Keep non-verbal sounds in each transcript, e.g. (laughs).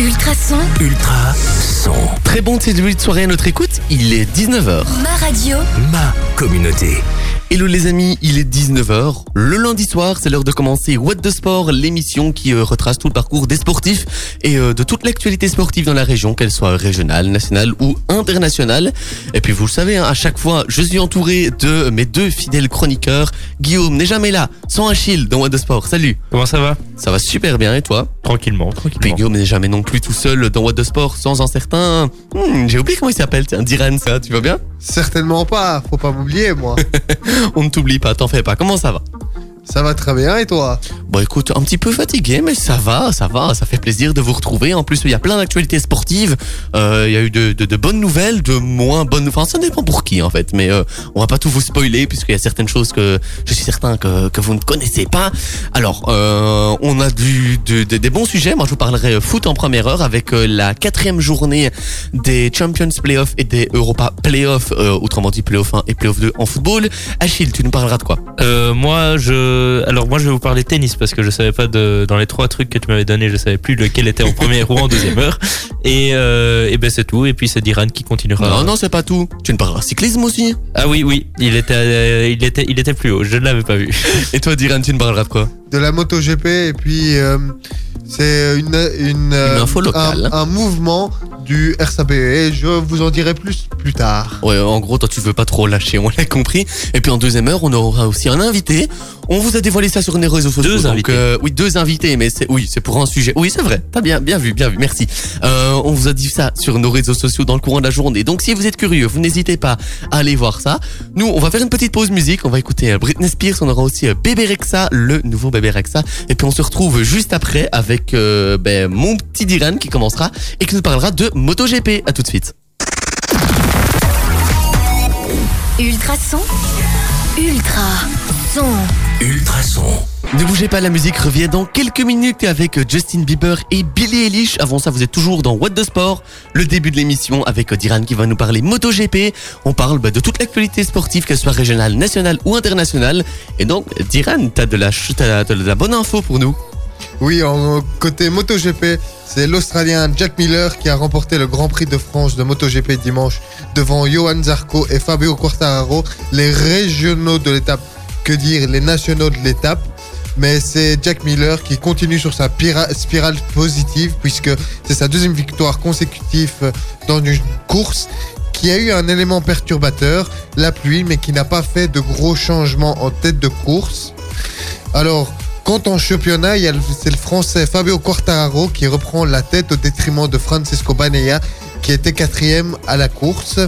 Ultra son, Ultra son. Très bon début de soirée à notre écoute, il est 19h. ma radio, Ma communauté. Hello les amis, il est 19h. Le lundi soir, c'est l'heure de commencer What the Sport, l'émission qui euh, retrace tout le parcours des sportifs et euh, de toute l'actualité sportive dans la région, qu'elle soit régionale, nationale ou internationale. Et puis vous le savez, hein, à chaque fois, je suis entouré de mes deux fidèles chroniqueurs. Guillaume n'est jamais là, sans Achille dans What the Sport. Salut, Comment ça va? Ça va super bien et toi? Tranquillement, Puis tranquillement. Guillaume n'est jamais non plus tout seul dans What the Sport sans un certain... Hmm, J'ai oublié comment il s'appelle, tiens, Diran, ça, tu vas bien? Certainement pas, faut pas m'oublier moi. (laughs) On ne t'oublie pas, t'en fais pas, comment ça va? Ça va très bien et toi? Bon écoute, un petit peu fatigué, mais ça va, ça va, ça fait plaisir de vous retrouver. En plus, il y a plein d'actualités sportives. Euh, il y a eu de, de- de bonnes nouvelles, de moins bonnes. Enfin, ça dépend pour qui en fait. Mais euh, on va pas tout vous spoiler puisqu'il y a certaines choses que je suis certain que, que vous ne connaissez pas. Alors, euh, on a du, de- de- des bons sujets. Moi, je vous parlerai foot en première heure avec euh, la quatrième journée des Champions Playoffs et des Europa Playoffs, euh, autrement dit Playoff 1 et Playoff 2 en football. Achille, tu nous parleras de quoi? Euh, moi, je, alors moi, je vais vous parler tennis parce que je savais pas de, dans les trois trucs que tu m'avais donné, je savais plus lequel était en première ou en deuxième heure. Et, euh, et ben c'est tout. Et puis c'est Diran qui continuera. Non, non, c'est pas tout. Tu nous parleras cyclisme aussi? Ah oui, oui, il était, euh, il était, il était plus haut. Je ne l'avais pas vu. Et toi, Diran, tu nous parleras de quoi? De la MotoGP et puis euh, c'est une, une, euh, info locale. Un, un mouvement du RSABE et je vous en dirai plus plus tard. Ouais, en gros, toi, tu veux pas trop lâcher, on l'a compris. Et puis en deuxième heure, on aura aussi un invité. On vous a dévoilé ça sur les réseaux sociaux. Deux donc, invités. euh, oui, deux invités, mais c'est oui, c'est pour un sujet. Oui, c'est vrai. T'as bien, bien vu, bien vu. Merci. Euh, on vous a dit ça sur nos réseaux sociaux dans le courant de la journée. Donc, si vous êtes curieux, vous n'hésitez pas à aller voir ça. Nous, on va faire une petite pause musique. On va écouter Britney Spears. On aura aussi Bébé Rexa, le nouveau Bébé Rexa. Et puis on se retrouve juste après avec euh, ben, mon petit Diran qui commencera et qui nous parlera de MotoGP. À tout de suite. ultra son, ultra son. Ultra son. Ne bougez pas, la musique revient dans quelques minutes avec Justin Bieber et Billie Eilish. Avant ça, vous êtes toujours dans What the Sport, le début de l'émission avec Diran qui va nous parler MotoGP. On parle bah, de toute l'actualité sportive, qu'elle soit régionale, nationale ou internationale. Et donc, Diran, t'as de la, t'as de la bonne info pour nous. Oui, côté MotoGP, c'est l'Australien Jack Miller qui a remporté le Grand Prix de France de MotoGP dimanche devant Johan Zarco et Fabio Quartararo, les régionaux de l'étape, que dire, les nationaux de l'étape. Mais c'est Jack Miller qui continue sur sa pira- spirale positive puisque c'est sa deuxième victoire consécutive euh, dans une course qui a eu un élément perturbateur, la pluie, mais qui n'a pas fait de gros changements en tête de course. Alors, Quant en championnat, c'est le français Fabio Quartararo qui reprend la tête au détriment de Francisco Banea qui était quatrième à la course.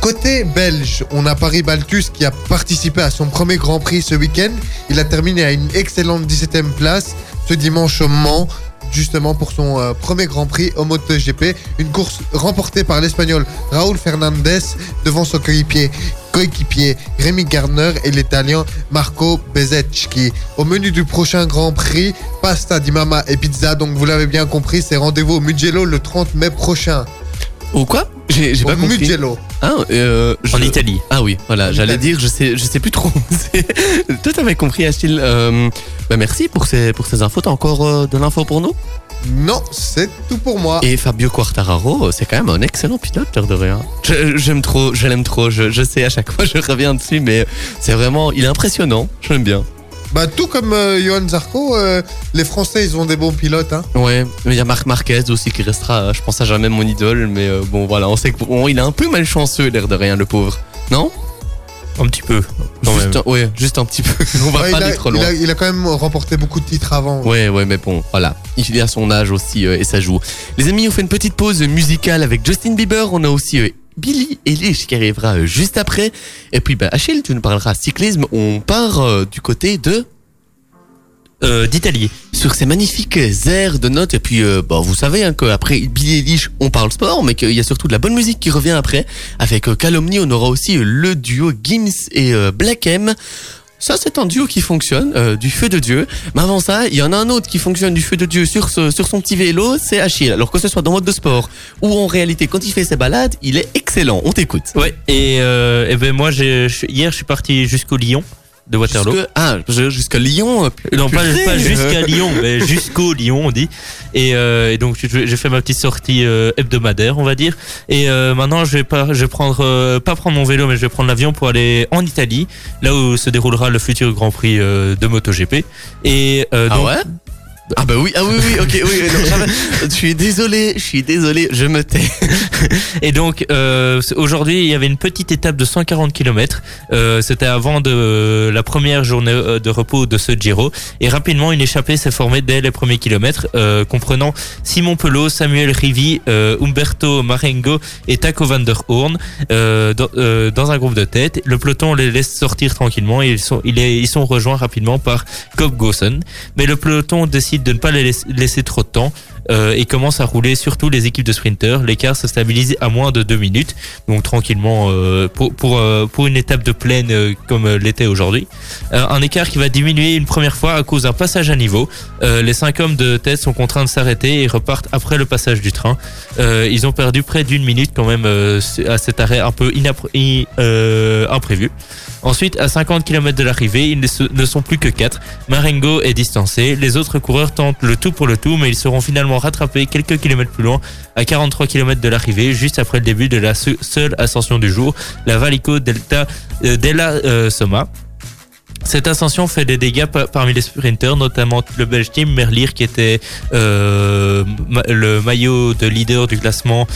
Côté belge, on a Paris Baltus qui a participé à son premier Grand Prix ce week-end. Il a terminé à une excellente 17e place ce dimanche au Mans, justement pour son euh, premier Grand Prix au MotoGP. Une course remportée par l'Espagnol Raúl Fernandez devant son coéquipier, coéquipier Rémi Gardner et l'Italien Marco Bezzecchi. Au menu du prochain Grand Prix, pasta di mama et pizza. Donc vous l'avez bien compris, c'est rendez-vous au Mugello le 30 mai prochain. Ou quoi? J'ai Au pas compris. Mugello. Ah, euh, je- En Italie. Ah oui, voilà, j'allais dire, je sais, je sais plus trop. (laughs) Toi, t'avais compris, Achille. Euh, bah, merci pour ces, pour ces infos. T'as encore euh, de l'info pour nous? Non, c'est tout pour moi. Et Fabio Quartararo, c'est quand même un excellent pilote, l'air de rien. J'aime trop, je l'aime trop. Je, je sais, à chaque fois, je reviens dessus, mais c'est vraiment, il est impressionnant. Je l'aime bien. Bah tout comme euh, Johan Zarco, euh, les Français ils ont des bons pilotes. Hein. Ouais, mais il y a Marc Marquez aussi qui restera, euh, je pense à jamais mon idole, mais euh, bon, voilà, on sait que bon, il est un peu malchanceux, l'air de rien, le pauvre. Non? Un petit peu. Quand juste, même. un- Ouais, juste un petit peu. (laughs) on va Ouais, pas il, a, aller trop il loin. a- il a quand même remporté beaucoup de titres avant. Ouais, ouais, mais bon, voilà. Il est à son âge aussi euh, et ça joue. Les amis, on fait une petite pause musicale avec Justin Bieber. On a aussi euh, Billy Eilish qui arrivera euh, juste après. Et puis, bah, Achille, tu nous parleras cyclisme. On part euh, du côté de... Euh, D'Italie. Sur ces magnifiques airs de notes. Et puis, bah, vous savez hein, qu'après Billy Eilish, on parle sport, mais qu'il y a surtout de la bonne musique qui revient après. Avec Calomnie, on aura aussi le duo Gims et Black M. Ça, c'est un duo qui fonctionne, euh, du feu de Dieu. Mais avant ça, il y en a un autre qui fonctionne du feu de Dieu sur, ce- sur son petit vélo, c'est Achille. Alors que ce soit dans mode de sport ou en réalité, quand il fait ses balades, il est excellent. On t'écoute. Ouais. Et, euh, et ben moi, hier, je suis parti jusqu'au Lyon. De Waterloo. Jusque- ah, jusqu'à Lyon. euh, Non, pas, pas jusqu'à (laughs) Lyon, mais jusqu'au Lyon, on dit. Et, euh, et donc, je- j'ai fait ma petite sortie euh, hebdomadaire, on va dire. Et euh, maintenant, je vais pas, je vais prendre, euh, pas prendre mon vélo, mais je vais prendre l'avion pour aller en Italie, là où se déroulera le futur Grand Prix euh, de MotoGP. Et euh, Ah donc, ouais? Ah bah oui, ah oui, oui, ok, oui, non, je suis désolé, je suis désolé, je me tais. Et donc euh, aujourd'hui, il y avait une petite étape de 140 km. Euh, C'était avant de la première journée euh, de repos de ce Giro. Et rapidement, une échappée s'est formée dès les premiers kilomètres, comprenant Simon Pelot, Samuel Rivi, Umberto Marengo et Taco van der Hoorn dans, un groupe de tête. Le peloton les laisse sortir tranquillement et ils sont, sont rejoints rapidement par Cobb Gossen. Mais le peloton décide de ne pas les laisser, trop de temps euh, et commence à rouler surtout les équipes de sprinters. L'écart se stabilise à moins de deux minutes, donc tranquillement euh, euh, pour une étape de plaine comme l'était aujourd'hui. Un écart qui va diminuer une première fois à cause d'un passage à niveau. Les cinq hommes de tête sont contraints de s'arrêter et repartent après le passage du train. Ils ont perdu près d'une minute quand même à cet arrêt un peu imprévu. Ensuite, à 50 km de l'arrivée, ils ne sont plus que 4. Marengo est distancé. Les autres coureurs tentent le tout pour le tout, mais ils seront finalement rattrapés quelques kilomètres plus loin, à 43 km de l'arrivée, juste après le début de la se- seule ascension du jour, la Valico Delta euh, della euh, Somma. Cette ascension fait des dégâts pa- parmi les sprinters, notamment le Belge Tim Merlier qui était euh, le maillot de leader du classement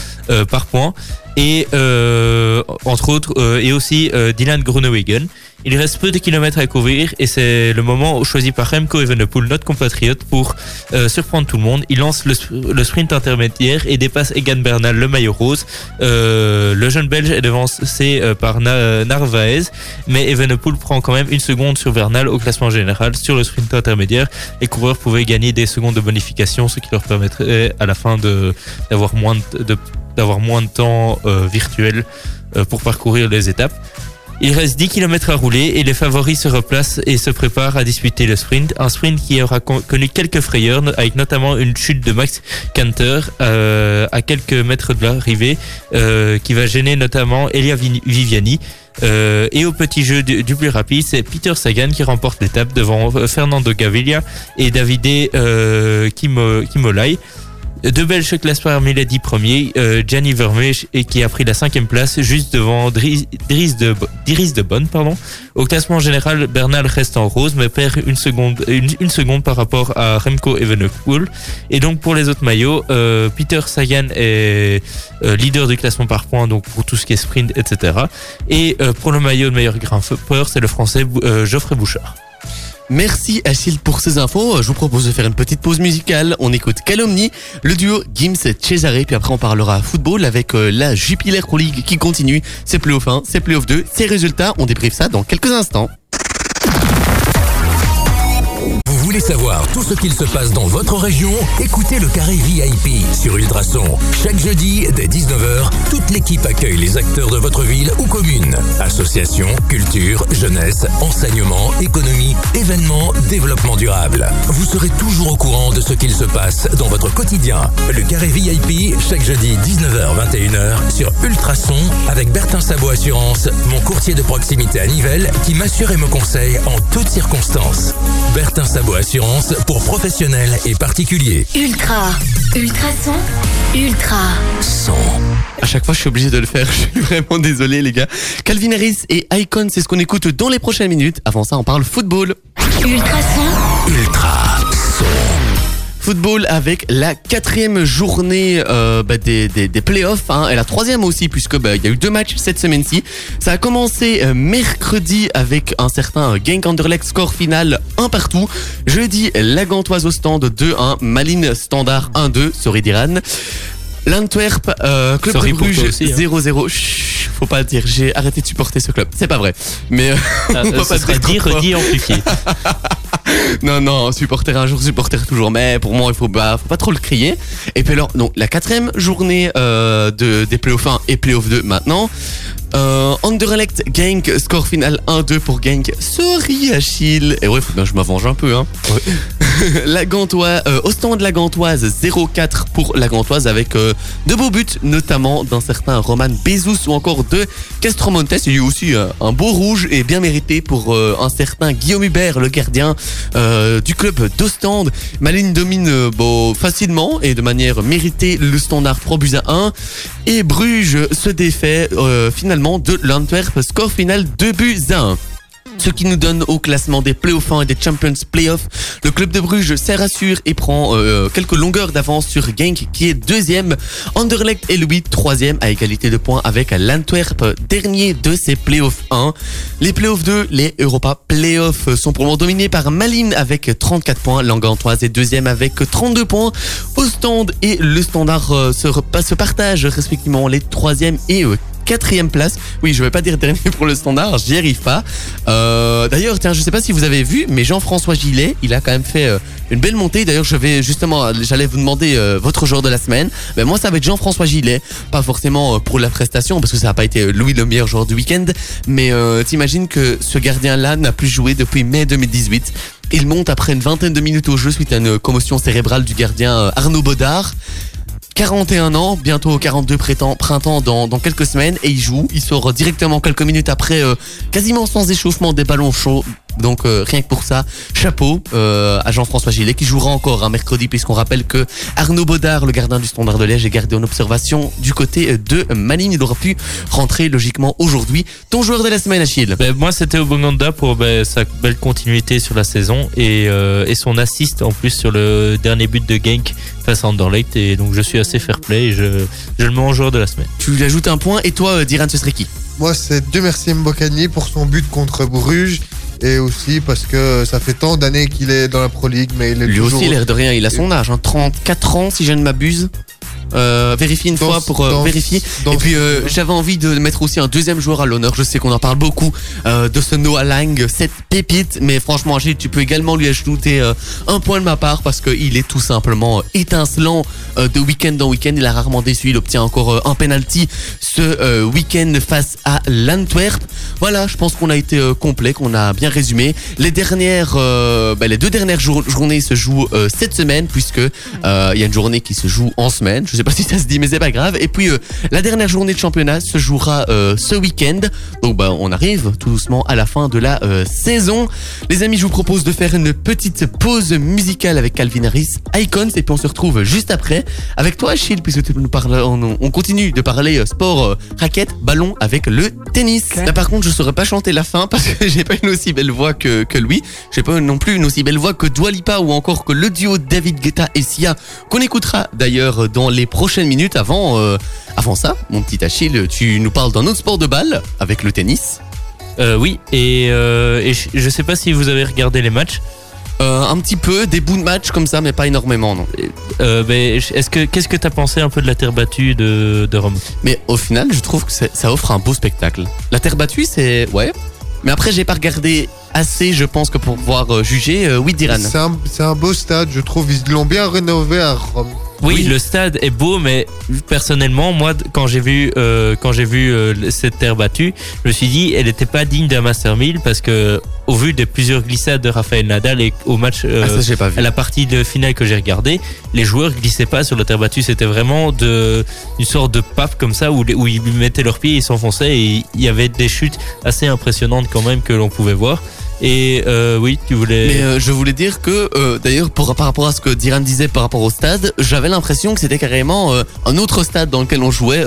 par points et euh, entre autres euh, et aussi euh, Dylan Groenewegen. Il reste peu de kilomètres à courir et c'est le moment choisi par Remco Evenepoel, notre compatriote, pour surprendre tout le monde. Il lance le, sp- le sprint intermédiaire et dépasse Egan Bernal, le maillot rose. Le jeune Belge est devancé par Na- Narvaez, mais Evenepoel prend quand même une seconde sur Bernal au classement général. Sur le sprint intermédiaire, les coureurs pouvaient gagner des secondes de bonification, ce qui leur permettrait à la fin d'avoir moins de- d'avoir moins de temps euh, virtuel euh, pour parcourir les étapes. Il reste 10 km à rouler et les favoris se replacent et se préparent à disputer le sprint. Un sprint qui aura con- connu quelques frayeurs, avec notamment une chute de Max Canter euh, à quelques mètres de l'arrivée, qui va gêner notamment Elia Vi- Viviani. Et au petit jeu du, plus rapide, c'est Peter Sagan qui remporte l'étape devant Fernando Gaviria et Davide Kimo- Kimolai. Deux Belges se classent parmi les dix premiers. Euh, Gianni Vermeer et qui a pris la cinquième place juste devant Dries, Dries de, Dries de Bonne. Pardon. Au classement général, Bernal reste en rose mais perd une seconde, une, seconde par rapport à Remco Evenepoel. Et donc pour les autres maillots, euh, Peter Sagan est euh, leader du classement par points donc pour tout ce qui est sprint, etc. Et euh, pour le maillot de meilleur grimpeur, c'est le français Geoffrey Bouchard. Merci Achille pour ces infos. Je vous propose de faire une petite pause musicale. On écoute Calomnie, le duo Gims Cesare, puis après on parlera football avec euh, la Jupiler Pro League qui continue. C'est playoff 1, c'est playoff 2, ses résultats, on débriefe ça dans quelques instants. Voulez savoir tout ce qu'il se passe dans votre région Écoutez le Carré VIP sur Ultrason. Chaque jeudi, dès 19h, toute l'équipe accueille les acteurs de votre ville ou commune. Associations, culture, jeunesse, enseignement, économie, événements, développement durable. Vous serez toujours au courant de ce qu'il se passe dans votre quotidien. Le Carré VIP, chaque jeudi 19h-21h sur Ultrason avec Bertin Sabot Assurance, mon courtier de proximité à Nivelles qui m'assure et me conseille en toutes circonstances. Bertin Sabot Assurance pour professionnels et particuliers. Ultra. Ultrason. Ultra. Son. À chaque fois, je suis obligé de le faire. (laughs) Je suis vraiment désolé, les gars. Calvin Harris et Icon, c'est ce qu'on écoute dans les prochaines minutes. Avant ça, on parle football. Ultrason. Ultra son. Football avec la quatrième journée euh, bah, des, des, des playoffs hein, et la troisième aussi puisque bah, il y a eu deux matchs cette semaine-ci. Ça a commencé euh, mercredi avec un certain Genk Anderlecht score final 1 partout. Jeudi, la Gantoise au stand 2-1, Malines Standard 1-2, sorry d'Iran. L'Antwerp, euh, Club Sorry de Bruges aussi, hein. 0-0. Chut, Faut pas le dire, j'ai arrêté de supporter ce club. C'est pas vrai. Mais euh, Ah, (laughs) on va euh, pas ce sera dire redit, amplifié. (laughs) Non, non, supporter un jour, supporter toujours. Mais pour moi, il faut, bah, faut pas trop le crier. Et puis alors, donc, la quatrième journée euh, de, des playoffs 1 et playoffs 2 maintenant. Euh, Anderlecht, Genk, score final 1-2 pour Genk. Sorry Achille. Et ouais, faut bien que je m'avenge un peu. Hein. (laughs) la Gantoise, euh, au stand de la Gantoise, 0-4 pour la Gantoise avec euh, de beaux buts, notamment d'un certain Roman Bezous ou encore de Castromontes. Il y a eu aussi euh, un beau rouge et bien mérité pour euh, un certain Guillaume Hubert, le gardien du club d'Ostende. Malines domine bon, facilement et de manière méritée le standard 3 buts à 1. Et Bruges se défait euh, finalement de l'Antwerp, score final 2 buts à 1. Ce qui nous donne au classement des playoffs 1 et des Champions Playoffs. Le club de Bruges s'est rassure et prend euh, quelques longueurs d'avance sur Genk qui est deuxième. Anderlecht est lui troisième à égalité de points avec l'Antwerp, dernier de ces playoffs 1. Les playoffs 2, les Europa Playoffs sont pour le moment dominés par Malines avec 34 points. Langantoise est deuxième avec 32 points. Stand et le standard euh, se partagent respectivement les troisième et euh, quatrième place. Oui, je vais pas dire dernier pour le standard, j'y arrive. Euh, D'ailleurs, tiens, je sais pas si vous avez vu, mais Jean-François Gillet, il a quand même fait euh, une belle montée. D'ailleurs, je vais justement, j'allais vous demander euh, votre joueur de la semaine. Mais moi, ça va être Jean-François Gillet, pas forcément euh, pour la prestation, parce que ça n'a pas été euh, Louis le meilleur joueur du week-end. Mais euh, t'imagines que ce gardien-là n'a plus joué depuis mai 2018. Il monte après une vingtaine de minutes au jeu suite à une commotion cérébrale du gardien euh, Arnaud Baudard. 41 ans, bientôt 42 printemps, printemps dans, dans quelques semaines et il joue. Il sort directement quelques minutes après, euh, quasiment sans échauffement des ballons chauds. Donc euh, rien que pour ça, chapeau euh, à Jean-François Gillet qui jouera encore un mercredi puisqu'on rappelle que Arnaud Baudard, le gardien du Standard de Liège, est gardé en observation du côté de Malines. Il aura pu rentrer logiquement aujourd'hui. Ton joueur de la semaine, Achille Ben, moi, c'était Obonganda pour ben, sa belle continuité sur la saison et, euh, et son assist en plus sur le dernier but de Genk face à Anderlecht. Et donc, je suis assez fair play et je, je le mets en joueur de la semaine. Tu lui ajoutes un point et toi, euh, Diran, ce serait qui? Moi, c'est Dieu merci Mbokani pour son but contre Bruges et aussi parce que ça fait tant d'années qu'il est dans la Pro League, mais il est Lui toujours aussi, l'air de rien, il a son âge, hein, 34 ans si je ne m'abuse. Euh, vérifie une Dans fois pour euh, dans vérifier. dans Et puis euh, j'avais envie de mettre aussi un deuxième joueur à l'honneur. Je sais qu'on en parle beaucoup euh, de ce Noah Lang, cette pépite. Mais franchement, Gilles, tu peux également lui ajouter un point de ma part parce qu'il est tout simplement étincelant de week-end en week-end. Il a rarement déçu. Il obtient encore un penalty ce week-end face à l'Antwerp. Voilà, je pense qu'on a été complet, qu'on a bien résumé. Les dernières, bah, les deux dernières jour- journées se jouent cette semaine puisque il y a une journée qui se joue en semaine. Je sais pas si ça se dit, mais c'est pas grave. Et puis euh, la dernière journée de championnat se jouera euh, ce week-end. Donc bah, on arrive tout doucement à la fin de la euh, saison. Les amis, je vous propose de faire une petite pause musicale avec Calvin Harris, Icons, et puis on se retrouve juste après avec toi, Achille, puisque tu nous parles, on, on continue de parler sport, raquette, ballon avec le tennis. Là, par contre, je saurais pas chanter la fin parce que (laughs) j'ai pas une aussi belle voix que, que lui. J'ai pas non plus une aussi belle voix que Dua Lipa ou encore que le duo David Guetta et Sia qu'on écoutera d'ailleurs dans les prochaines minutes. Avant, euh, avant ça, mon petit Achille, tu nous parles d'un autre sport de balle avec le tennis. Euh, oui, et, euh, et je, je sais pas si vous avez regardé les matchs. Euh, un petit peu, des bouts de match comme ça, mais pas énormément, non. Euh, ben, est-ce que qu'est-ce que t'as pensé un peu de la terre battue de, de Rome? Mais au final, je trouve que ça offre un beau spectacle. La terre battue, c'est ouais. Mais après, j'ai pas regardé assez, je pense, que pour pouvoir juger. Euh, oui, Diran. C'est un, c'est un beau stade, je trouve. Ils l'ont bien rénové à Rome. Oui, Oui. le stade est beau, mais personnellement, moi, quand j'ai vu, euh, quand j'ai vu euh, cette terre battue, je me suis dit, elle n'était pas digne d'un Master 1000 parce que, au vu des plusieurs glissades de Rafael Nadal et au match, euh, ah, ça, pas vu. à la partie de finale que j'ai regardé, les joueurs glissaient pas sur la terre battue. C'était vraiment de, une sorte de pape comme ça où, où ils mettaient leurs pieds, ils s'enfonçaient et il y avait des chutes assez impressionnantes quand même que l'on pouvait voir. Et euh, oui, tu voulais. Mais euh, je voulais dire que, euh, d'ailleurs, par rapport à ce que Diran disait par rapport au stade, j'avais l'impression que c'était carrément un autre stade dans lequel on jouait,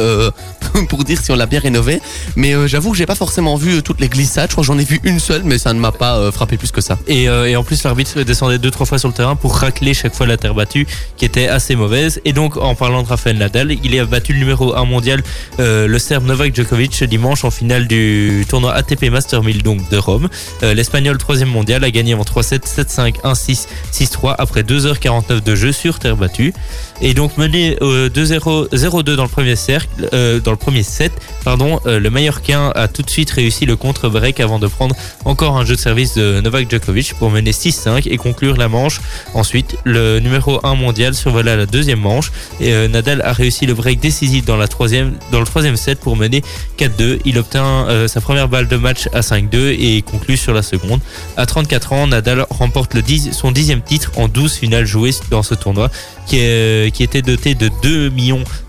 (laughs) pour dire si on l'a bien rénové. Mais j'avoue que j'ai pas forcément vu toutes les glissades. Je crois que j'en ai vu une seule, mais ça ne m'a pas frappé plus que ça. Et, et en plus, l'arbitre descendait deux trois fois sur le terrain pour racler chaque fois la terre battue, qui était assez mauvaise. Et donc, en parlant de Rafael Nadal, il a battu le numéro 1 mondial, le Serbe Novak Djokovic, dimanche en finale du tournoi ATP Master 1000 donc de Rome. Euh, L'Espagnol troisième mondial a gagné en 3-7, 7-5, 1-6, 6-3 après 2h49 de jeu sur terre battue. Et donc mené euh, 2-0, 0-2 dans le premier cercle, euh, dans le premier set, pardon, euh, le Mallorquin a tout de suite réussi le contre-break avant de prendre encore un jeu de service de Novak Djokovic pour mener 6-5 et conclure la manche. Ensuite, le numéro 1 mondial survola la deuxième manche et euh, Nadal a réussi le break décisif dans, la troisième, dans le troisième set pour mener 4-2. Il obtient euh, sa première balle de match à 5-2 et conclut sur la seconde. Monde. À 34 ans, Nadal remporte le 10 son dixième titre en 12 finales jouées dans ce tournoi, qui, est, qui était doté de 2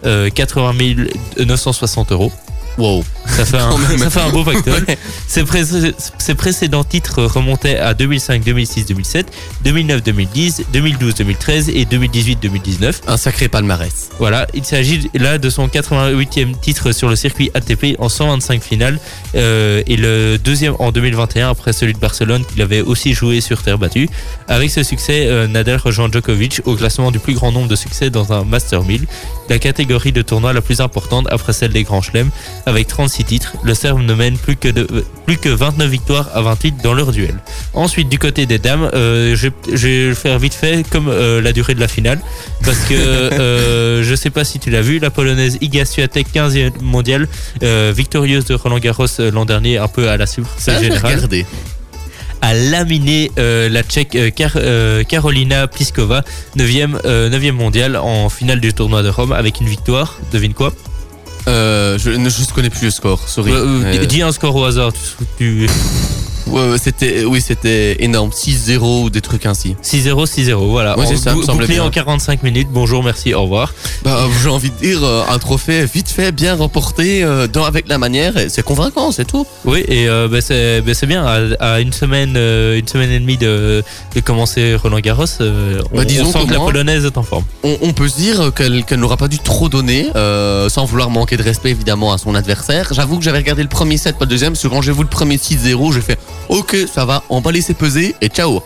euh, 80 960 euros. Wow. Ça fait un, Quand même. ça fait un beau facteur. Ouais. Ses, pré- ses précédents titres remontaient à 2005, 2006, 2007, 2009, 2010, 2012, 2013 et 2018, 2019. Un sacré palmarès. Voilà, il s'agit là de son 88e titre sur le circuit ATP en 125 finales euh, et le deuxième en 2021 après celui de Barcelone qu'il avait aussi joué sur terre battue. Avec ce succès, euh, Nadal rejoint Djokovic au classement du plus grand nombre de succès dans un Master 1000, la catégorie de tournoi la plus importante après celle des Grands Chelems. Avec 36 titres, le Serbe ne mène plus que, de, plus que 29 victoires à 28 dans leur duel. Ensuite, du côté des dames, euh, je, je vais le faire vite fait comme euh, la durée de la finale. Parce que (laughs) euh, je sais pas si tu l'as vu, la polonaise Iga Swiatek, 15e mondiale, euh, victorieuse de Roland Garros l'an dernier, un peu à la Ça, j'ai générale, regardé. a laminé euh, la Tchèque euh, Car- euh, Carolina Pliskova, 9e, euh, 9e mondiale en finale du tournoi de Rome avec une victoire. Devine quoi? Euh, je ne je connais plus le score, sorry. Euh, euh, Euh, Dis un score au hasard. Tu- ouais, c'était, oui, c'était énorme. 6-0 ou des trucs ainsi. 6-0, 6-0, voilà. Ouais, c'est En ça, bouclé en 45 minutes. Bonjour, merci, au revoir. Bah, j'ai envie de dire, euh, un trophée vite fait, bien remporté, euh, dans, avec la manière, c'est convaincant, c'est tout. Oui, et euh, bah, c'est bah, bien. À, à une semaine, euh, une semaine et demie de, de commencer Roland Garros, euh, on, Bah, disons on sent que la polonaise est en forme. On, on peut se dire qu'elle qu'elle n'aura pas dû trop donner, euh, sans vouloir manquer de respect évidemment à son adversaire. J'avoue que j'avais regardé le premier set, pas le deuxième, parce que quand j'ai vu le premier 6-0, j'ai fait ok, ça va, on va laisser peser et ciao.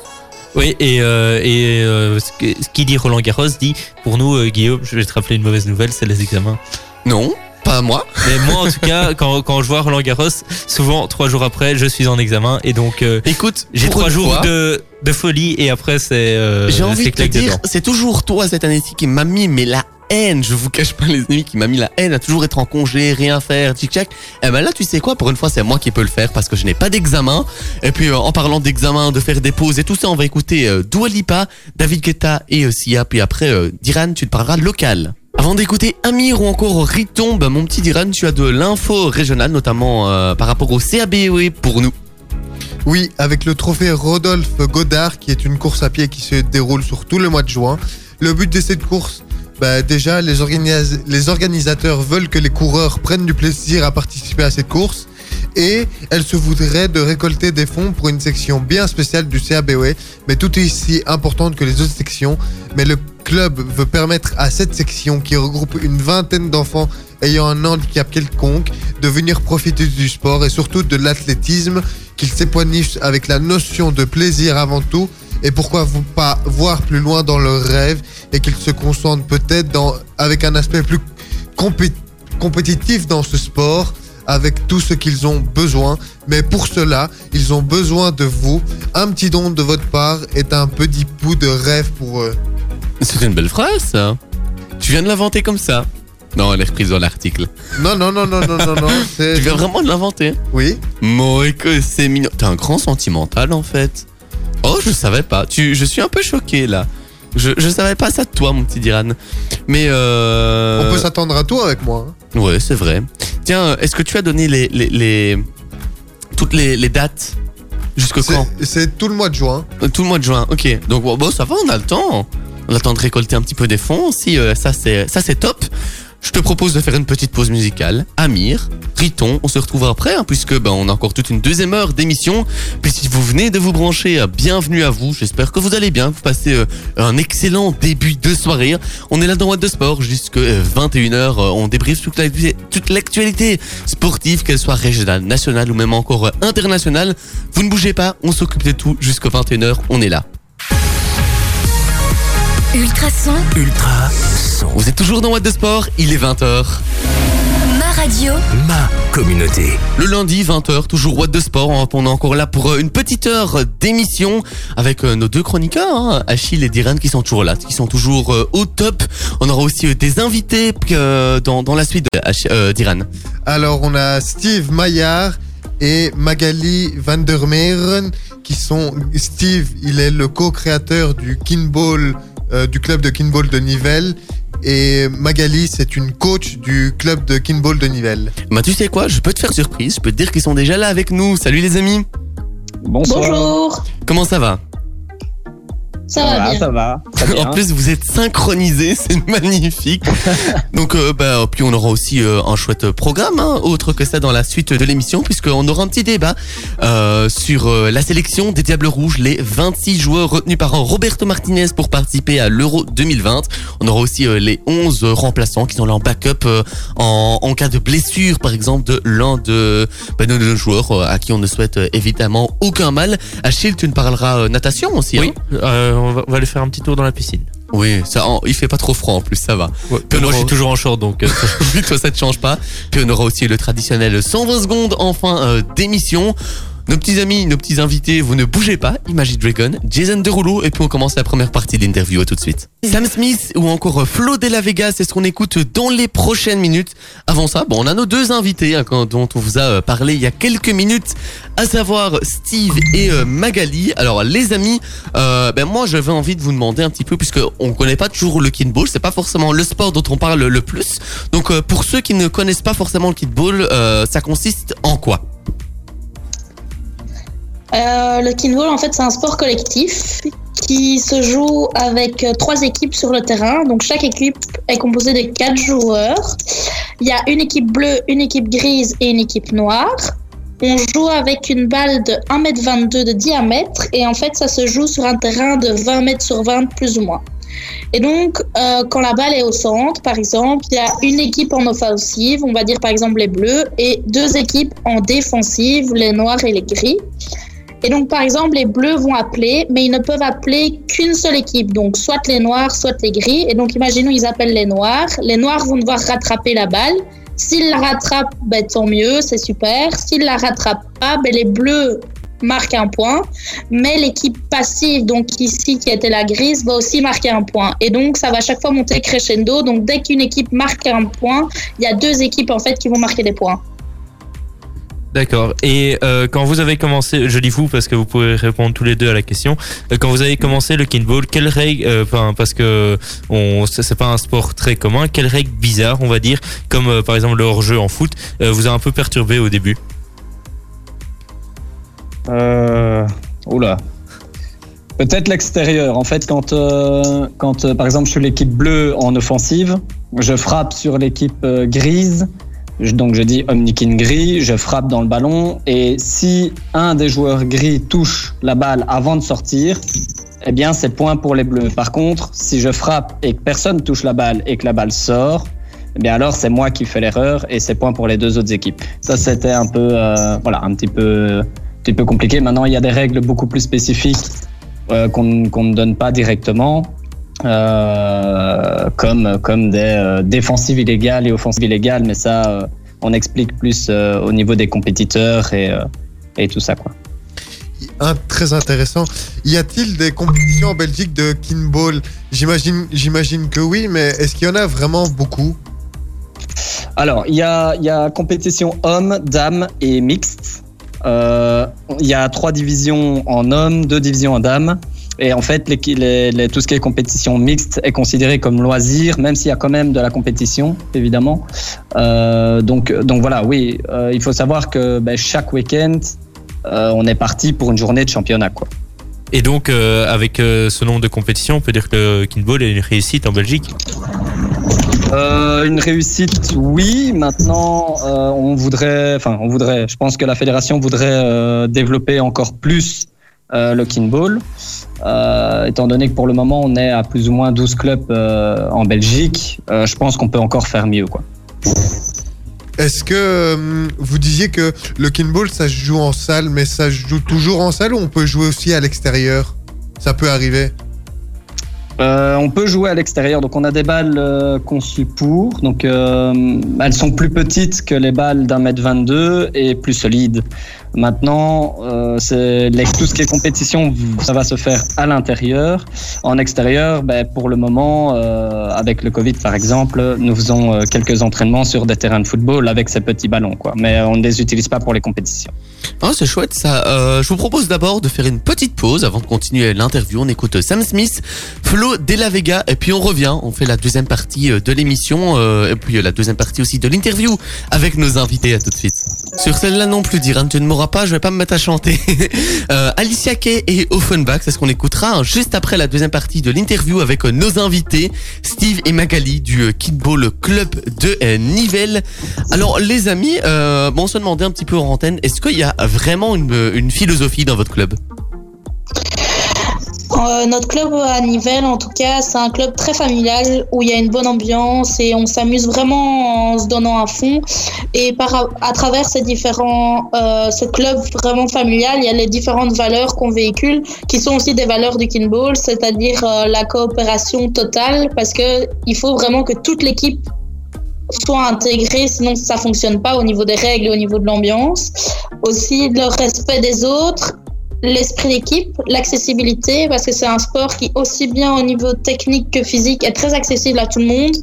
Oui, et, euh, et euh, ce, que- ce qui dit Roland Garros dit pour nous, euh, Guillaume, je vais te rappeler une mauvaise nouvelle, c'est les examens. Non, pas moi. Mais moi, en tout (laughs) cas, quand, quand je vois Roland Garros, souvent trois jours après, je suis en examen et donc Écoute, j'ai trois jours fois, de, de folie et après c'est J'ai envie de te dire, c'est toujours toi cette année-ci qui m'a mis, mais la haine, je vous cache pas les amis, qui m'a mis la haine à toujours être en congé, rien faire, tic tac. Et ben là, tu sais quoi, pour une fois, c'est moi qui peux le faire parce que je n'ai pas d'examen. Et puis, euh, en parlant d'examen, de faire des pauses et tout ça, on va écouter euh, Dua Lipa, David Guetta et euh, Sia. Puis après, euh, Diran, tu te parleras local. Avant d'écouter Amir ou encore Riton, ben, mon petit Diran, tu as de l'info régionale, notamment euh, par rapport au CABE pour nous. Oui, avec le trophée Rodolphe Godard, qui est une course à pied qui se déroule sur tout le mois de juin. Le but de cette course, bah déjà, les, organis- les organisateurs veulent que les coureurs prennent du plaisir à participer à cette course. Et elle se voudrait de récolter des fonds pour une section bien spéciale du CABE, mais tout est aussi importante que les autres sections. Mais le club veut permettre à cette section, qui regroupe une vingtaine d'enfants ayant un handicap quelconque, de venir profiter du sport et surtout de l'athlétisme, qu'ils s'épanouissent avec la notion de plaisir avant tout, et pourquoi vous pas voir plus loin dans leurs rêves, et qu'ils se concentrent peut-être dans, avec un aspect plus compé- compétitif dans ce sport, avec tout ce qu'ils ont besoin. Mais pour cela, ils ont besoin de vous. Un petit don de votre part est un petit bout de rêve pour eux. C'est une belle phrase, ça. Tu viens de l'inventer comme ça. Non, elle est reprise dans l'article. Non, non, non, non, non, non, non. (laughs) Tu viens vraiment de l'inventer. Oui. Moi, que c'est mignon. T'es un grand sentimental en fait. Oh, je savais pas. Tu, je suis un peu choqué là. Je, je savais pas ça de toi, mon petit Diran. Mais euh. On peut s'attendre à tout avec moi. hein. Ouais, c'est vrai. Tiens, est-ce que tu as donné les, les, les- toutes les, les dates jusque C'est- quand C'est tout le mois de juin. Euh, Tout le mois de juin. Ok. Donc bon, bon, ça va, on a le temps. On a le temps de récolter un petit peu des fonds. Si euh, ça c'est ça c'est top. Je te propose de faire une petite pause musicale. Amir, Riton, on se retrouve après, hein, puisque ben, on a encore toute une deuxième heure d'émission. Puis si vous venez de vous brancher, euh, bienvenue à vous. J'espère que vous allez bien, que vous passez euh, un excellent début de soirée. On est là dans What de Sport jusqu'à 21h. On débriefe toute l'actu- toute l'actualité sportive, qu'elle soit régionale, nationale ou même encore euh, internationale. Vous ne bougez pas, on s'occupe de tout jusqu'à 21h. On est là. Ultrason, Ultra son. Vous êtes toujours dans What de Sport, il est 20h. ma radio, Ma communauté. Le lundi 20h, toujours What de Sport, on est encore là pour euh, une petite heure d'émission avec euh, nos deux chroniqueurs, hein, Achille et Diran qui sont toujours là, qui sont toujours euh, au top. On aura aussi euh, des invités euh, dans, dans la suite de euh, Diran. Alors, on a Steve Maillard et Magali Van der Meeren qui sont. Steve, il est le co-créateur du Kinball, euh, du club de Kinball de Nivelles. Et Magali, c'est une coach du club de Kinball de Nivelles. Bah tu sais quoi, je peux te faire surprise, je peux te dire qu'ils sont déjà là avec nous. Salut les amis Bonsoir. Bonjour, Comment ça va? Ça va bien. ça va. Très (laughs) bien. En plus, vous êtes synchronisés, (laughs) c'est magnifique. (laughs) Donc, euh, bah, puis on aura aussi euh, un chouette programme, hein, autre que ça dans la suite de l'émission, puisqu'on aura un petit débat euh, sur euh, la sélection des Diables Rouges, les 26 joueurs retenus par Roberto Martinez pour participer à l'Euro 2020. On aura aussi euh, les 11 remplaçants qui sont là en backup euh, en, en cas de blessure, par exemple, de l'un de, bah, de nos joueurs euh, à qui on ne souhaite euh, évidemment aucun mal. Achille, tu ne parleras euh, natation aussi, Oui, hein euh, on, va, on va aller faire un petit tour dans la piscine. Oui, ça, en- il fait pas trop froid en plus, ça va. Ouais, Puis on moi, je suis toujours en short, donc. euh, (laughs) toi ça te change pas. Puis on aura aussi le traditionnel 120 secondes en fin euh, d'émission. Nos petits amis, nos petits invités, vous ne bougez pas. Imagine Dragon, Jason Derulo, et puis on commence la première partie de l'interview. À tout de suite. Sam Smith ou encore Flo de la Vega, c'est ce qu'on écoute dans les prochaines minutes. Avant ça, bon, on a nos deux invités hein, dont on vous a euh, parlé il y a quelques minutes, à savoir Steve et euh, Magali. Alors les amis, euh, ben moi j'avais envie de vous demander un petit peu puisque on connaît pas toujours le kinball, c'est pas forcément le sport dont on parle le plus. Donc euh, pour ceux qui ne connaissent pas forcément le kinball, euh, ça consiste en quoi? Euh, le kinball, en fait, c'est un sport collectif qui se joue avec euh, trois équipes sur le terrain. Donc, chaque équipe est composée de quatre joueurs. Il y a une équipe bleue, une équipe grise et une équipe noire. On joue avec une balle de 1m22 de diamètre et en fait, ça se joue sur un terrain de 20 mètres sur 20 plus ou moins. Et donc, euh, quand la balle est au centre, par exemple, il y a une équipe en offensive, on va dire par exemple les bleus, et deux équipes en défensive, les noirs et les gris. Et donc, par exemple, les bleus vont appeler, mais ils ne peuvent appeler qu'une seule équipe. Donc, soit les noirs, soit les gris. Et donc, imaginons, ils appellent les noirs. Les noirs vont devoir rattraper la balle. S'ils la rattrapent, ben, tant mieux, c'est super. S'ils la rattrapent pas, ben, les bleus marquent un point. Mais l'équipe passive, donc ici, qui était la grise, va aussi marquer un point. Et donc, ça va chaque fois monter crescendo. Donc, dès qu'une équipe marque un point, il y a deux équipes, en fait, qui vont marquer des points. D'accord. Et euh, quand vous avez commencé, je dis vous parce que vous pouvez répondre tous les deux à la question. Euh, quand vous avez commencé le kinball, quelles règles, euh, parce que on, c'est pas un sport très commun, quelles règles bizarres, on va dire, comme euh, par exemple le hors-jeu en foot, vous a un peu perturbé au début? Euh, oula. Peut-être l'extérieur. En fait, quand, quand par exemple je suis l'équipe bleue en offensive, je frappe sur l'équipe grise. Donc je dis Omnikin gris, je frappe dans le ballon et si un des joueurs gris touche la balle avant de sortir, eh bien c'est point pour les bleus. Par contre, si je frappe et que personne touche la balle et que la balle sort, eh bien alors c'est moi qui fais l'erreur et c'est point pour les deux autres équipes. Ça c'était un peu euh, voilà un petit peu un petit peu compliqué. Maintenant il y a des règles beaucoup plus spécifiques euh, qu'on qu'on ne donne pas directement. Euh, comme comme des euh, défensives illégales et offensives illégales, mais ça euh, on explique plus au niveau des compétiteurs et et tout ça quoi. Un, très intéressant. Y a-t-il des compétitions en Belgique de kinball? J'imagine, j'imagine que oui, mais est-ce qu'il y en a vraiment beaucoup? Alors, il y a, y a compétition hommes, dames et mixte. Il y a trois divisions en hommes, deux divisions en dames. Et en fait, les, les- les- tout ce qui est compétition mixte est considéré comme loisir, même s'il y a quand même de la compétition, évidemment. Euh, donc, donc voilà, oui, euh, il faut savoir que ben, chaque week-end, euh, on est parti pour une journée de championnat. Quoi. Et donc avec ce nombre de compétitions, on peut dire que le kinball est une réussite en Belgique? Euh, une réussite, oui. Maintenant, euh, on voudrait, enfin, on voudrait. Je pense que la fédération voudrait euh, développer encore plus le kinball, euh, étant donné que pour le moment, on est à plus ou moins 12 clubs euh, en Belgique. euh, je pense qu'on peut encore faire mieux, quoi. Est-ce que vous disiez que le kinball ça se joue en salle, mais ça se joue toujours en salle ou on peut jouer aussi à l'extérieur? Ça peut arriver. Euh, on peut jouer à l'extérieur, donc on a des balles euh, conçues pour. Donc euh, elles sont plus petites que les balles d'un mètre 22 et plus solides. Maintenant, euh, c'est tout ce qui est compétition, ça va se faire à l'intérieur. En extérieur, ben, pour le moment, euh, avec le Covid par exemple, nous faisons euh, quelques entraînements sur des terrains de football avec ces petits ballons, quoi. Mais on ne les utilise pas pour les compétitions. Oh, c'est chouette ça. Euh, je vous propose d'abord de faire une petite pause avant de continuer l'interview. On écoute Sam Smith, Flo De La Vega et puis on revient. On fait la deuxième partie euh, de l'émission euh, et puis la deuxième partie aussi de l'interview avec nos invités. À tout de suite. Sur celle-là non plus, dire tu ne m'auras pas, je vais pas me mettre à chanter. (laughs) Alicia Kay et Offenbach, c'est ce qu'on écoutera hein, juste après la deuxième partie de l'interview avec nos invités, Steve et Magali du Kickball Club de Nivelles. Alors les amis, bon, on se demandait un petit peu en antenne, est-ce qu'il y a vraiment une, euh, une philosophie dans votre club Euh, notre club à Nivelles, en tout cas, c'est un club très familial où il y a une bonne ambiance et on s'amuse vraiment en se donnant à fond. Et par, à travers euh, ce club vraiment familial, il y a les différentes valeurs qu'on véhicule, qui sont aussi des valeurs du kinball, c'est-à-dire la coopération totale, parce que il faut vraiment que toute l'équipe soit intégrée, sinon ça fonctionne pas au niveau des règles au niveau de l'ambiance. Aussi le respect des autres, l'esprit d'équipe, l'accessibilité, parce que c'est un sport qui, aussi bien au niveau technique que physique, est très accessible à tout le monde.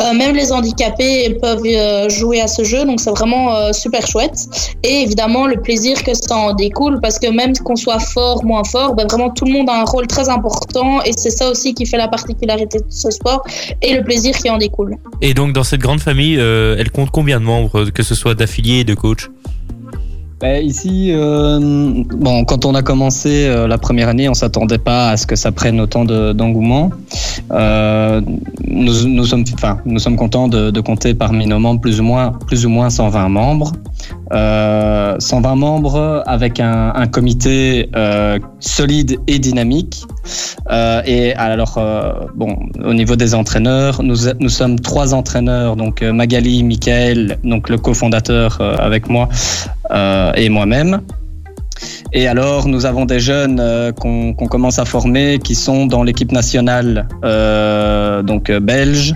Euh, même les handicapés peuvent euh, jouer à ce jeu, donc c'est vraiment euh, super chouette. Et évidemment, le plaisir que ça en découle, parce que même qu'on soit fort, moins fort, ben vraiment tout le monde a un rôle très important, et c'est ça aussi qui fait la particularité de ce sport, et le plaisir qui en découle. Et donc dans cette grande famille, elle compte combien de membres, que ce soit d'affiliés et de coachs? Ben, ici, euh, bon, quand on a commencé euh, la première année, on s'attendait pas à ce que ça prenne autant de- d'engouement. Euh, nous, nous sommes, enfin, nous sommes contents de, de compter parmi nos membres plus ou moins, plus ou moins 120 membres. Euh, 120 membres avec un, un comité euh, solide et dynamique. Euh, et alors, euh, bon, au niveau des entraîneurs, nous, nous sommes trois entraîneurs, donc euh, Magali, Michael, donc le cofondateur euh, avec moi, euh, et moi-même. Et alors, nous avons des jeunes euh, qu'on qu'on commence à former qui sont dans l'équipe nationale, euh, donc belge,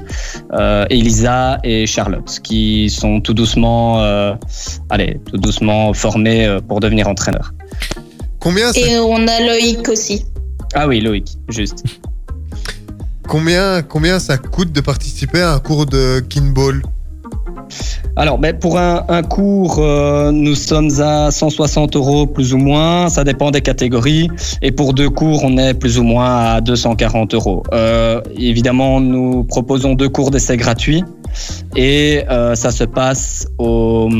euh, Elisa et Charlotte, qui sont tout doucement, euh, allez, tout doucement formés euh, pour devenir entraîneurs. Combien Et on a Loïc aussi. Ah oui, Loïc, juste. combien, combien ça coûte de participer à un cours de kinball? Alors, ben, pour un, un cours, euh, nous sommes à 160 euros plus ou moins. Ça dépend des catégories. Et pour deux cours, on est plus ou moins à 240 euros. Euh, évidemment, nous proposons deux cours d'essai gratuits. Et euh, ça se passe au,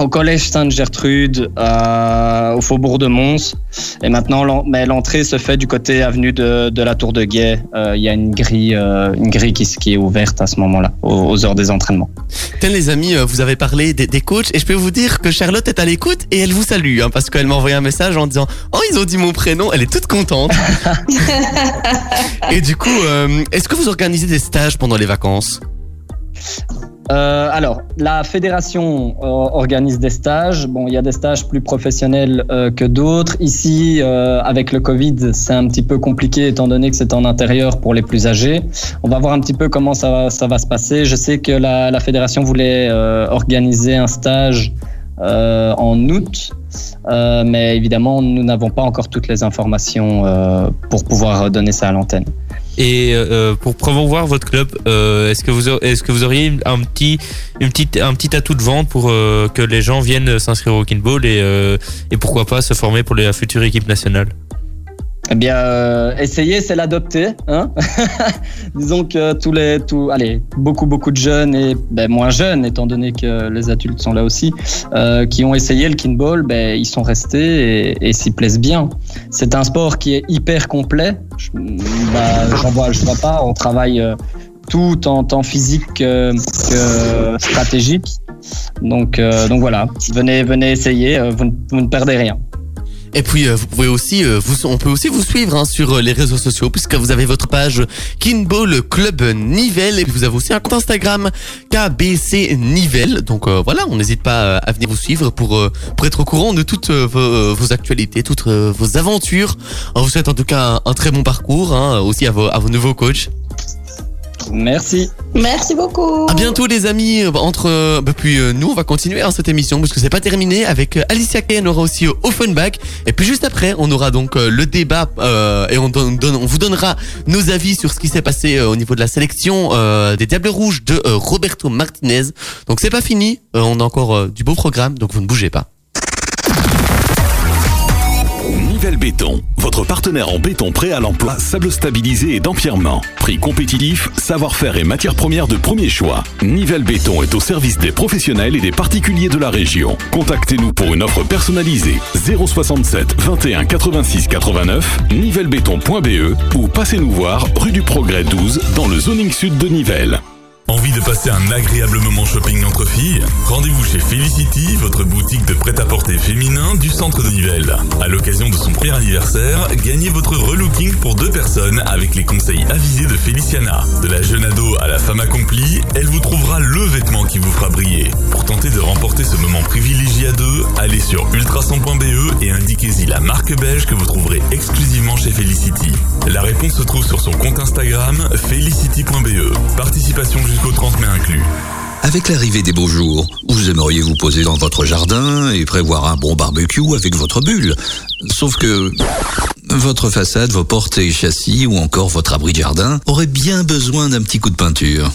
au collège Sainte-Gertrude, euh, au faubourg de Mons. Et maintenant, l'entrée se fait du côté avenue de, de la Tour de Guet. Euh, Il y a une grille, euh, une grille qui, est ouverte à ce moment-là, aux- aux heures des entraînements. Tiens les amis, vous avez parlé des, des coachs et je peux vous dire que Charlotte est à l'écoute et elle vous salue hein, parce qu'elle m'a envoyé un message en disant « Oh, ils ont dit mon prénom », elle est toute contente. (laughs) et du coup, euh, est-ce que vous organisez des stages pendant les vacances? Euh, alors, la fédération euh, organise des stages. Bon, il y a des stages plus professionnels euh, que d'autres. Ici, avec le Covid, c'est un petit peu compliqué étant donné que c'est en intérieur pour les plus âgés. On va voir un petit peu comment ça va, se passer. Je sais que la, fédération voulait organiser un stage en août, mais évidemment, nous n'avons pas encore toutes les informations pour pouvoir donner ça à l'antenne. Et euh, pour promouvoir votre club, euh, est-ce que vous est-ce que vous auriez un petit une petite un petit atout de vente pour euh, que les gens viennent s'inscrire au kinball et et pourquoi pas se former pour la future équipe nationale? Eh bien, euh, essayer, c'est l'adopter. Hein (laughs) Disons que tous les, tous, allez, beaucoup, beaucoup de jeunes et ben, moins jeunes, étant donné que les adultes sont là aussi, euh, qui ont essayé le kinball, ben, ils sont restés et, s'y plaisent bien. C'est un sport qui est hyper complet. Bah, j'en vois, je vois pas. On travaille euh, tout en temps physique que, que stratégique. Donc, euh, donc voilà. Venez, venez essayer. vous ne perdez rien. Et puis euh, vous pouvez aussi, euh, vous, on peut aussi vous suivre hein, sur euh, les réseaux sociaux puisque vous avez votre page Kinball Club Nivelles et puis vous avez aussi un compte Instagram KBC Nivelles. Donc voilà, on n'hésite pas à venir vous suivre pour pour être au courant de toutes vos, vos actualités, toutes vos aventures. On vous souhaite en tout cas un, un très bon parcours, hein, aussi à vos à vos nouveaux coachs. Merci. Merci beaucoup. À bientôt les amis. Entre euh, bah, puis euh, nous on va continuer hein, cette émission parce que c'est pas terminé avec euh, Alicia Kay. On aura aussi euh, Offenbach et puis juste après on aura donc euh, le débat euh, et on, vous donnera nos avis sur ce qui s'est passé euh, au niveau de la sélection euh, des Diables Rouges de euh, Roberto Martinez. Donc c'est pas fini. Euh, on a encore euh, du beau programme donc vous ne bougez pas. Nivelle Béton, votre partenaire en béton prêt à l'emploi, sable stabilisé et d'empierrement. Prix compétitif, savoir-faire et matières premières de premier choix. Nivelle Béton est au service des professionnels et des particuliers de la région. Contactez-nous pour une offre personnalisée 067 21 86 89 nivellebéton.be ou passez-nous voir rue du Progrès 12 dans le zoning sud de Nivelles. Envie de passer un agréable moment shopping entre filles? Rendez-vous chez Felicity, votre boutique de prêt-à-porter féminin du centre de Nivelles. À l'occasion de son premier anniversaire, gagnez votre relooking pour deux personnes avec les conseils avisés de Feliciana. De la jeune ado à la femme accomplie, elle vous trouvera le vêtement qui vous fera briller. Pour tenter de remporter ce moment privilégié à deux, allez sur ultrason.be et indiquez-y la marque belge que vous trouverez exclusivement chez Felicity. La réponse se trouve sur son compte Instagram felicity.be. Participation jusqu'au 30 mai inclus. Avec l'arrivée des beaux jours, vous aimeriez vous poser dans votre jardin et prévoir un bon barbecue avec votre bulle. Sauf que votre façade, vos portes et châssis ou encore votre abri de jardin auraient bien besoin d'un petit coup de peinture.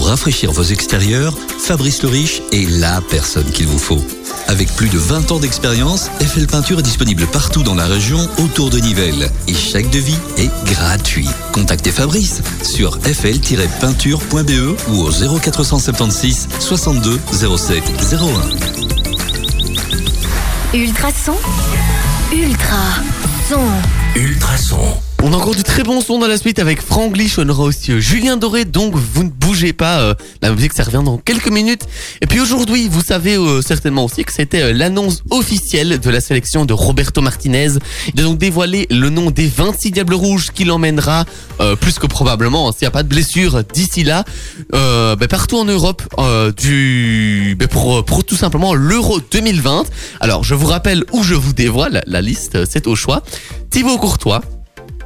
Pour rafraîchir vos extérieurs, Fabrice le Riche est la personne qu'il vous faut. Avec plus de 20 ans d'expérience, FL Peinture est disponible partout dans la région autour de Nivelles et chaque devis est gratuit. Contactez Fabrice sur fl-peinture.be ou au 0476 62 07 01. Ultrason. Ultra son. Ultrason. On a encore du très bon son dans la suite avec Franglish, on aura aussi Julien Doré, donc vous ne bougez pas, euh, la musique ça revient dans quelques minutes. Et puis aujourd'hui, vous savez euh, certainement aussi que c'était euh, l'annonce officielle de la sélection de Roberto Martinez. Il a donc dévoilé le nom des 26 Diables Rouges qui l'emmènera, euh, plus que probablement, hein, s'il n'y a pas de blessure d'ici là, euh, ben, partout en Europe, du, ben, pour, pour tout simplement l'Euro 2020. Alors je vous rappelle où je vous dévoile la liste, c'est au choix. Thibaut Courtois,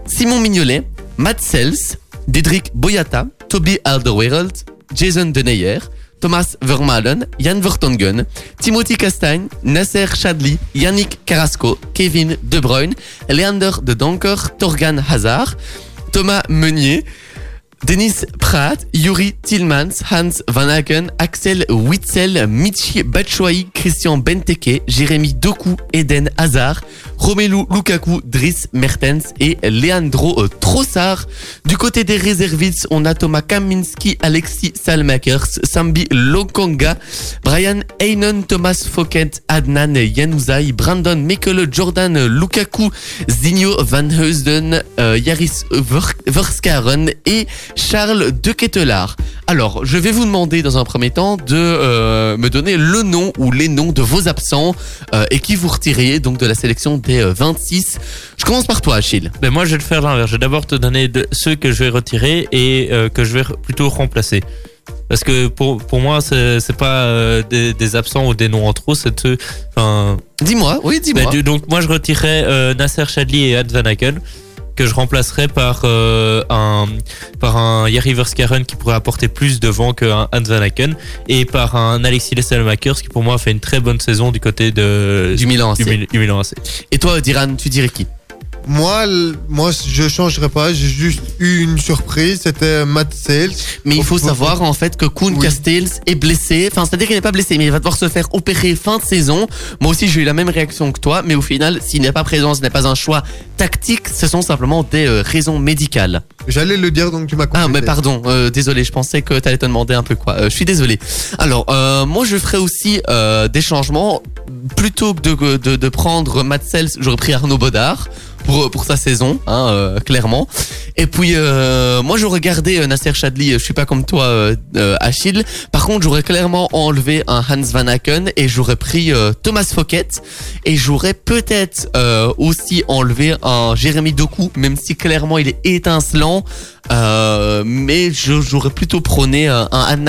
Simon Mignolet, Matt Sels, Diedrich Boyata, Toby Alderweireld, Jason Deneyer, Thomas Vermaelen, Jan Vertonghen, Timothy Castagne, Nasser Chadli, Yannick Carrasco, Kevin De Bruyne, Leander De Donker, Torgan Hazard, Thomas Meunier, Denis Pratt, Yuri Tillmans, Hans Van Aken, Axel Witzel, Michi Batshuayi, Christian Benteke, Jérémy Doku, Eden Hazard, Romelu Lukaku, Dries Mertens et Leandro Trossard. Du côté des réservistes, on a Thomas Kaminski, Alexis Salmakers, Sambi Lokonga, Brian Eynon, Thomas Fouquet, Adnan Januzaj, Brandon Mekele, Jordan Lukaku, Zinho Van Heusden, euh, Yaris Ver- Verskaren et Charles De Ketelaar. Alors, je vais vous demander dans un premier temps de euh, me donner le nom ou les noms de vos absents euh, et qui vous retiriez donc de la sélection des euh, 26. Je commence par toi, Achille. Ben moi, je vais le faire l'inverse. Je vais d'abord te donner de ceux que je vais retirer et euh, que je vais plutôt remplacer. Parce que pour, pour moi, c'est pas euh, des, des absents ou des noms en trop, c'est ceux. Dis-moi, oui, dis-moi. ben, donc moi, je retirerais euh, Nasser Chadli et Ad Van Aken que je remplacerais par euh, un par un Yari Verskaren qui pourrait apporter plus de vent qu'un Hans Van Aken et par un Alexis Lesselmakers qui pour moi a fait une très bonne saison du côté de du Milan AC. du, Mil- du Milan AC. Et toi, Diran, tu dirais qui? Moi, moi, je changerai pas. J'ai juste eu une surprise. C'était Matt Sales. Mais il faut savoir en fait que Kuhn Oui. Castells est blessé. Enfin, c'est-à-dire qu'il n'est pas blessé, mais il va devoir se faire opérer fin de saison. Moi aussi, j'ai eu la même réaction que toi, mais au final, s'il n'est pas présent, ce n'est pas un choix tactique, ce sont simplement des euh, raisons médicales. J'allais le dire, donc tu m'as Ah, complété. mais pardon, euh, désolé, je pensais que tu allais te demander un peu quoi. Euh, je suis désolé. Alors, moi, je ferai aussi des changements. Plutôt que de, de, de prendre Matt Sells, j'aurais pris Arnaud Bodard pour, pour sa saison, hein, euh, clairement. Et puis, euh, moi, j'aurais gardé euh, Nasser Chadli, je suis pas comme toi, euh, euh, Achille. Par contre, j'aurais clairement enlevé un Hans Van Aken et j'aurais pris euh, Thomas Fouquet. Et j'aurais peut-être euh, aussi enlevé un Jérémy Doku, même si clairement il est étincelant. Euh, mais j'aurais plutôt prôné un, un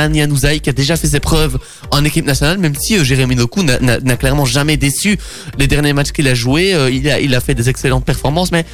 qui a déjà fait ses preuves en équipe nationale, même si euh, Jérémy Doku n'a- clairement jamais déçu. Les derniers matchs qu'il a joués, euh, il, a, il a fait des excellentes performances, mais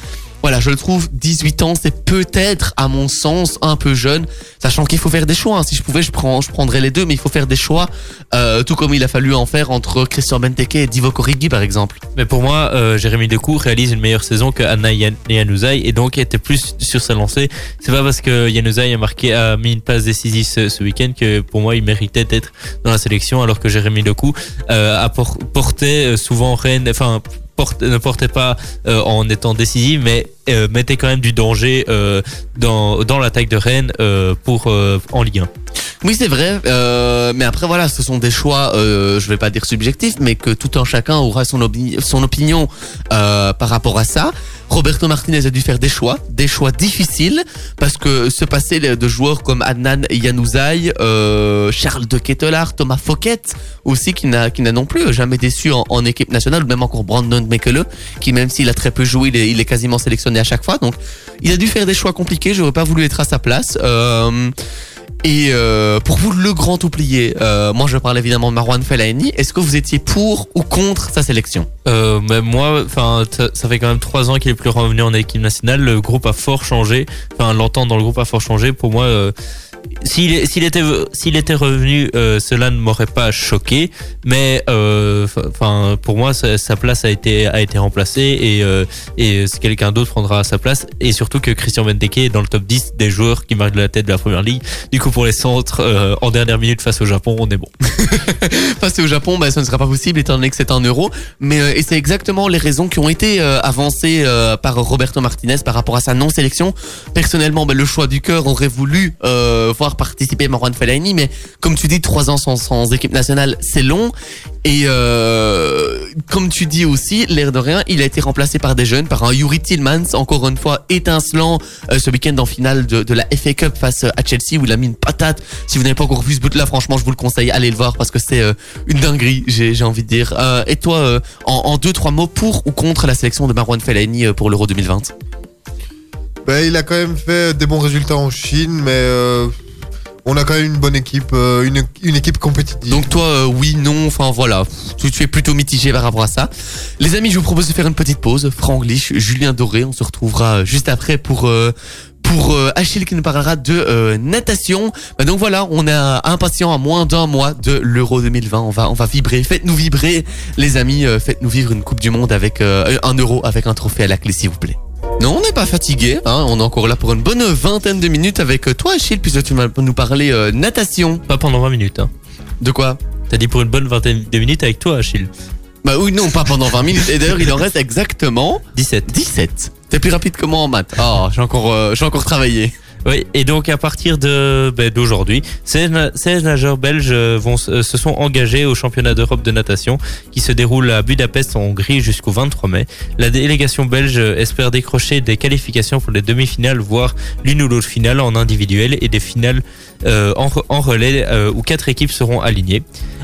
voilà, je le trouve 18 ans, c'est peut-être à mon sens un peu jeune, sachant qu'il faut faire des choix. hein. Si je pouvais, je, prendrais les deux, mais il faut faire des choix, euh, tout comme il a fallu en faire entre Christian Benteke et Divock Origi par exemple. Mais pour moi, euh, Jérémy Decoux réalise une meilleure saison que Anna Yan- Januzaj et donc était plus sur sa lancée. C'est pas parce que Januzaj a marqué, mis une passe décisive ce, week-end que pour moi il méritait d'être dans la sélection alors que Jérémy Decoux euh, a por- porté souvent Rennes, enfin ne portait pas euh, en étant décisive, mais euh, mettait quand même du danger euh, dans, dans l'attaque de Rennes pour en Ligue 1. Oui, c'est vrai. mais après, voilà, ce sont des choix, euh, je vais pas dire subjectifs, mais que tout un chacun aura son, opi- son opinion par rapport à ça. Roberto Martinez a dû faire des choix, des choix difficiles, parce que se passer de joueurs comme Adnan Yanouzaï, euh, Charles de Kettelard, Thomas Fouquet, aussi, qui n'a qui n'a non plus jamais déçu en, équipe nationale, ou même encore Brandon Mekele, qui même s'il a très peu joué, il est, quasiment sélectionné à chaque fois. Donc, il a dû faire des choix compliqués. J'aurais pas voulu être à sa place. Euh, et euh, pour vous, le grand oublié, euh, moi je parle évidemment de Marwan Fellaini. Est-ce que vous étiez pour ou contre sa sélection? Euh, moi, ça, fait quand même trois ans qu'il est plus revenu en équipe nationale. Le groupe a fort changé. Enfin, l'entente dans le groupe a fort changé. Pour moi, euh, s'il était était revenu, euh, cela ne m'aurait pas choqué. Mais enfin, pour moi, sa, place a été a été remplacée et et quelqu'un d'autre prendra sa place. Et surtout que Christian Benteke est dans le top 10 des joueurs qui marquent la tête de la première ligue. Coup, pour les centres, euh, en dernière minute face au Japon, on est bon. (laughs) Passer au Japon, bah, ça ne sera pas possible étant donné que c'est un euro. Mais euh, et c'est exactement les raisons qui ont été euh, avancées euh, par Roberto Martinez par rapport à sa non-sélection. Personnellement, bah, le choix du cœur aurait voulu euh, voir participer Marwan Fellaini, mais comme tu dis, trois ans sans équipe nationale, c'est long. Et euh, comme tu dis aussi, l'air de rien, il a été remplacé par des jeunes, par un Yuri Tillmans, encore une fois étincelant euh, ce week-end en finale de, la FA Cup face à Chelsea où il a mis une patate. Si vous n'avez pas encore vu ce but-là, franchement, je vous le conseille, allez le voir parce que c'est euh, une dinguerie, j'ai envie de dire. Euh, et toi, euh, en, en deux trois mots pour ou contre la sélection de Marwan Fellaini euh, pour l'Euro 2020 Ben, il a quand même fait des bons résultats en Chine, mais euh, on a quand même une bonne équipe, euh, une, une équipe compétitive. Donc toi, euh, oui, non, enfin voilà, tu, tu es plutôt mitigé par rapport à ça. Les amis, je vous propose de faire une petite pause. Franck Lich, Julien Doré, on se retrouvera euh, juste après pour euh, pour euh, Achille qui nous parlera de euh, natation. Bah, donc voilà, on est impatient à moins d'un mois de l'Euro 2020. On va on va vibrer. Faites-nous vibrer, les amis. Faites-nous vivre une Coupe du Monde avec un euro avec un trophée à la clé, s'il vous plaît. Non, on n'est pas fatigué. Hein, on est encore là pour une bonne vingtaine de minutes avec euh, toi, Achille, puisque tu vas nous parler euh, natation. Pas pendant 20 minutes. Hein. De quoi? T'as dit pour une bonne vingtaine de minutes avec toi, Achille. Bah oui, non, pas pendant 20 minutes. Et d'ailleurs, il en reste exactement 17. 17. T'es plus rapide que moi en maths. Oh, j'ai encore, euh, j'ai encore travaillé. Oui, et donc à partir de ben, d'aujourd'hui, 16, na- 16 nageurs belges euh, vont, se sont engagés au championnat d'Europe de natation qui se déroule à Budapest en Hongrie jusqu'au 23 mai. La délégation belge espère décrocher des qualifications pour les demi-finales, voire l'une ou l'autre finale en individuel et des finales euh, en relais euh, où quatre équipes seront alignées.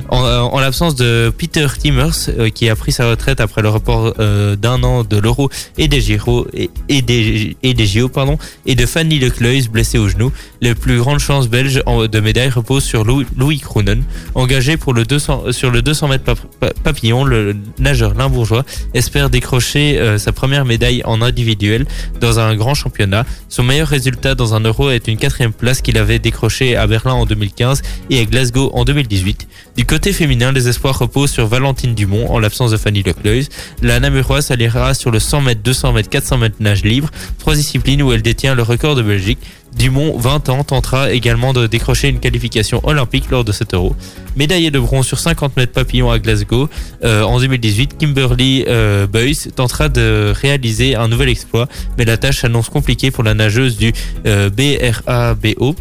En, euh, en l'absence de Peter Timmers, euh, qui a pris sa retraite après le report euh, d'un an de l'Euro et des Giro et, des et pardon, et de Fanny Lecleus blessée au genou, les plus grandes chances belges de médaille reposent sur Louis, Kroenen, engagé pour le 200 sur le 200 mètres pap- pa- papillon. Le nageur limbourgeois espère décrocher euh, sa première médaille en individuel dans un grand championnat. Son meilleur résultat dans un Euro est une quatrième place qu'il avait décrochée à Berlin en 2015 et à Glasgow en 2018. Du côté féminin, les espoirs reposent sur Valentine Dumont en l'absence de Fanny Lecleus. La Namuroise s'alliera sur le 100 mètres, 200 mètres, 400 mètres nage libre, trois disciplines où elle détient le record de Belgique. Dumont, 20 ans, tentera également de décrocher une qualification olympique lors de cet euro. Médaillée de bronze sur 50 mètres papillon à Glasgow euh, en 2018, Kimberly euh, tentera de réaliser un nouvel exploit, mais la tâche s'annonce compliquée pour la nageuse du euh, BRABO.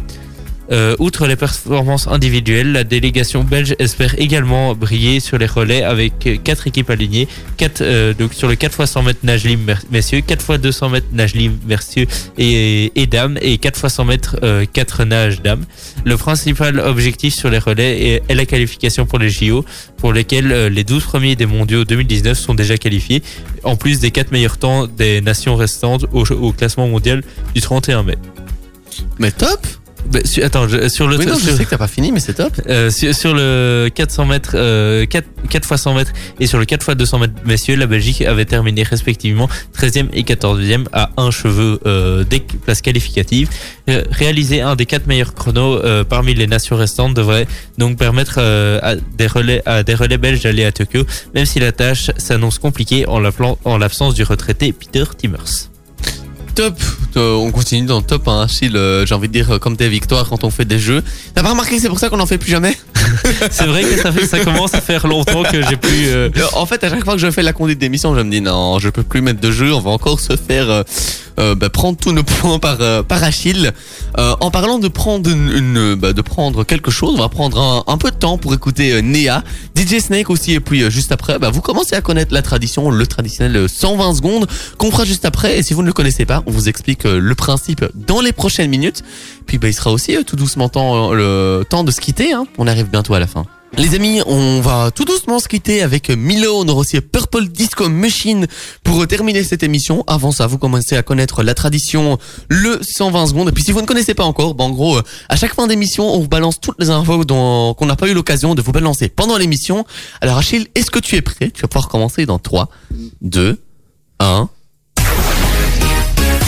Euh, outre les performances individuelles, la délégation belge espère également briller sur les relais avec quatre équipes alignées, quatre, euh, donc sur le 4 x 100 mètres nage libre messieurs, 4 x 200 mètres nage libre messieurs et, et dames, et 4 x 100 mètres euh, 4 nages dames. Le principal objectif sur les relais est, la qualification pour les JO, pour lesquels euh, les 12 premiers des mondiaux 2019 sont déjà qualifiés, en plus des 4 meilleurs temps des nations restantes au classement mondial du 31 mai. Mais top Bah, su- attends, je- sur le Oui, non, je sur- sais que t'as pas fini, mais c'est top. euh, sur, sur le 400 mètres, euh, 4, 4 x 100 mètres et sur le 4 x 200 mètres messieurs, la Belgique avait terminé respectivement 13e et 14e à un cheveu euh, des places qualificatives. Euh, réaliser un des quatre meilleurs chronos parmi les nations restantes devrait donc permettre à, des relais, à des relais belges d'aller à Tokyo, même si la tâche s'annonce compliquée en l'absence du retraité Peter Timmers. Top. euh, on continue dans le top, hein, Achille, euh, j'ai envie de dire, euh, comme des victoires quand on fait des jeux. T'as pas remarqué que c'est pour ça qu'on en fait plus jamais? (laughs) C'est vrai que ça, fait, ça commence à faire longtemps que j'ai plus. euh, En fait, à chaque fois que je fais la conduite d'émission, je me dis non, je peux plus mettre de jeu, on va encore se faire euh, euh, bah, prendre tous nos (laughs) points par, par Achille. En parlant de prendre une, une, bah, de prendre quelque chose, on va prendre un, un peu de temps pour écouter Nea, DJ Snake aussi, et puis juste après, bah, vous commencez à connaître la tradition, le traditionnel euh, 120 secondes qu'on fera juste après. Et si vous ne le connaissez pas, on vous explique euh, le principe dans les prochaines minutes. Puis bah, il sera aussi euh, tout doucement temps, euh, le temps de se quitter. Hein. On arrive bientôt à la fin. Les amis, on va tout doucement se quitter avec Milo, on aura Purple Disco Machine pour terminer cette émission. Avant ça, vous commencez à connaître la tradition, le 120 secondes. Et puis si vous ne connaissez pas encore, bah, en gros, à chaque fin d'émission, on vous balance toutes les infos dont- qu'on n'a pas eu l'occasion de vous balancer pendant l'émission. Alors Achille, est-ce que tu es prêt? Tu vas pouvoir commencer dans 3, 2, 1.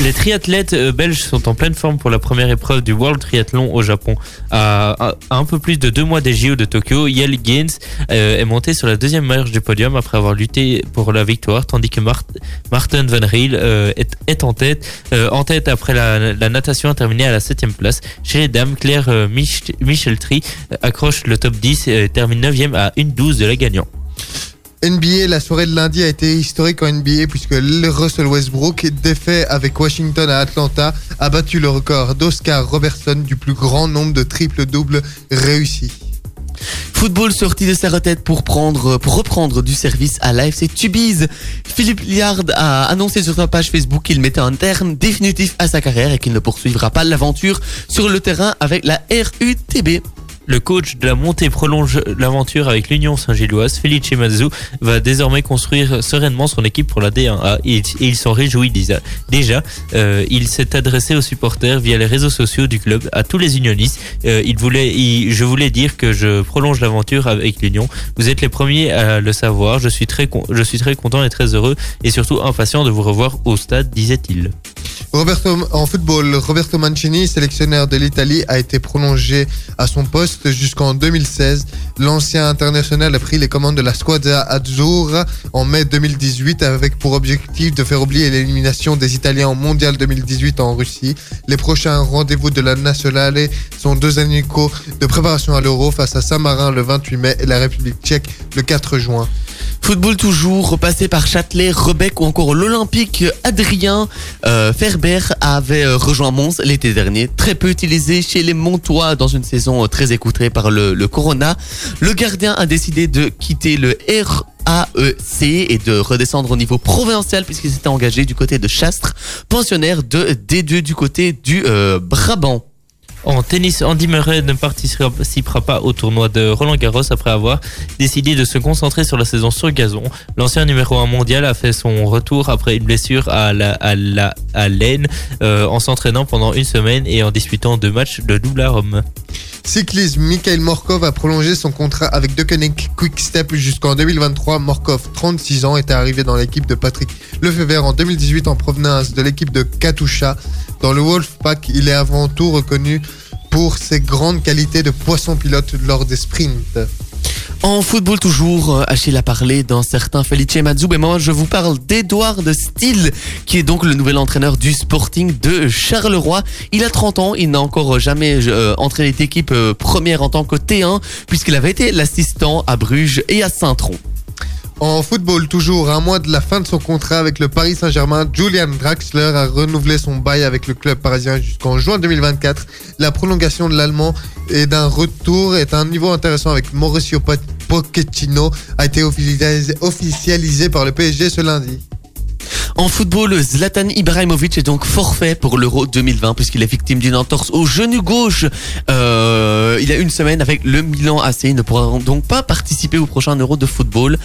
Les triathlètes euh, belges sont en pleine forme pour la première épreuve du World Triathlon au Japon. À, un peu plus de deux mois des JO de Tokyo, Yel Gaines euh, est monté sur la deuxième marche du podium après avoir lutté pour la victoire, tandis que Mart- Martin Van Riel euh, est, en tête, en tête après la, natation a terminé à la septième place. Chez les dames, Claire Mich Micheltry euh, accroche le top 10 et termine 9e à 1-12 de la gagnant. NBA, la soirée de lundi a été historique en NBA puisque Russell Westbrook, défait avec Washington à Atlanta, a battu le record d'Oscar Robertson du plus grand nombre de triple-doubles réussis. Football sorti de sa retraite pour reprendre du service à l'AFC Tubize. Philippe Liard a annoncé sur sa page Facebook qu'il mettait un terme définitif à sa carrière et qu'il ne poursuivra pas l'aventure sur le terrain avec la RUTB. Le coach de la montée prolonge l'aventure avec l'Union Saint-Gilloise. Felice Mazzu va désormais construire sereinement son équipe pour la D1A et, et il s'en réjouit déjà. Déjà, euh, il s'est adressé aux supporters via les réseaux sociaux du club, à tous les unionistes. Euh, je voulais dire que je prolonge l'aventure avec l'Union. Vous êtes les premiers à le savoir. Je suis très content et très heureux et surtout impatient de vous revoir au stade, disait-il. Roberto, en football, Roberto Mancini, sélectionneur de l'Italie, a été prolongé à son poste jusqu'en 2016. L'ancien international a pris les commandes de la Squadra Azzurra en mai 2018 avec pour objectif de faire oublier l'élimination des Italiens au Mondial 2018 en Russie. Les prochains rendez-vous de la Nationale sont deux amicaux de préparation à l'Euro face à Saint-Marin le 28 mai et la République tchèque le 4 juin. Football toujours, repassé par Châtelet, Rebec ou encore l'Olympique Adrien euh, Ferber avait euh, rejoint Mons l'été dernier. Très peu utilisé chez les Montois dans une saison euh, très écoutée par le, Corona. Le gardien a décidé de quitter le RAEC et de redescendre au niveau provincial puisqu'il s'était engagé du côté de Chastres, pensionnaire de D2 du côté du euh, Brabant. En tennis, Andy Murray ne participera pas au tournoi de Roland Garros après avoir décidé de se concentrer sur la saison sur gazon. L'ancien numéro 1 mondial a fait son retour après une blessure à la, à euh, en s'entraînant pendant une semaine et en disputant deux matchs de double à Rome. Cyclisme, Mikhail Morkov a prolongé son contrat avec Deceuninck Quick Step jusqu'en 2023. Morkov, 36 ans, était arrivé dans l'équipe de Patrick Lefebvre en 2018 en provenance de l'équipe de Katusha. Dans le Wolfpack, il est avant tout reconnu pour ses grandes qualités de poisson pilote lors des sprints. En football toujours, euh, Achille a parlé d'un certain Felice Mazou, mais moi je vous parle d'Edouard de qui est donc le nouvel entraîneur du Sporting de Charleroi. Il a 30 ans, il n'a encore jamais euh, entraîné d'équipe euh, première en tant que T1, puisqu'il avait été l'assistant à Bruges et à Saint-Tron. En football, toujours un mois de la fin de son contrat avec le Paris Saint-Germain, Julian Draxler a renouvelé son bail avec le club parisien jusqu'en juin 2024. La prolongation de l'Allemand et d'un retour est un niveau intéressant avec Mauricio Po- Pochettino a été officialisé par le PSG ce lundi. En football, Zlatan Ibrahimovic est donc forfait pour l'Euro 2020 puisqu'il est victime d'une entorse au genou gauche. Euh, il a une semaine avec le Milan AC. Il ne pourra donc pas participer au prochain Euro de football.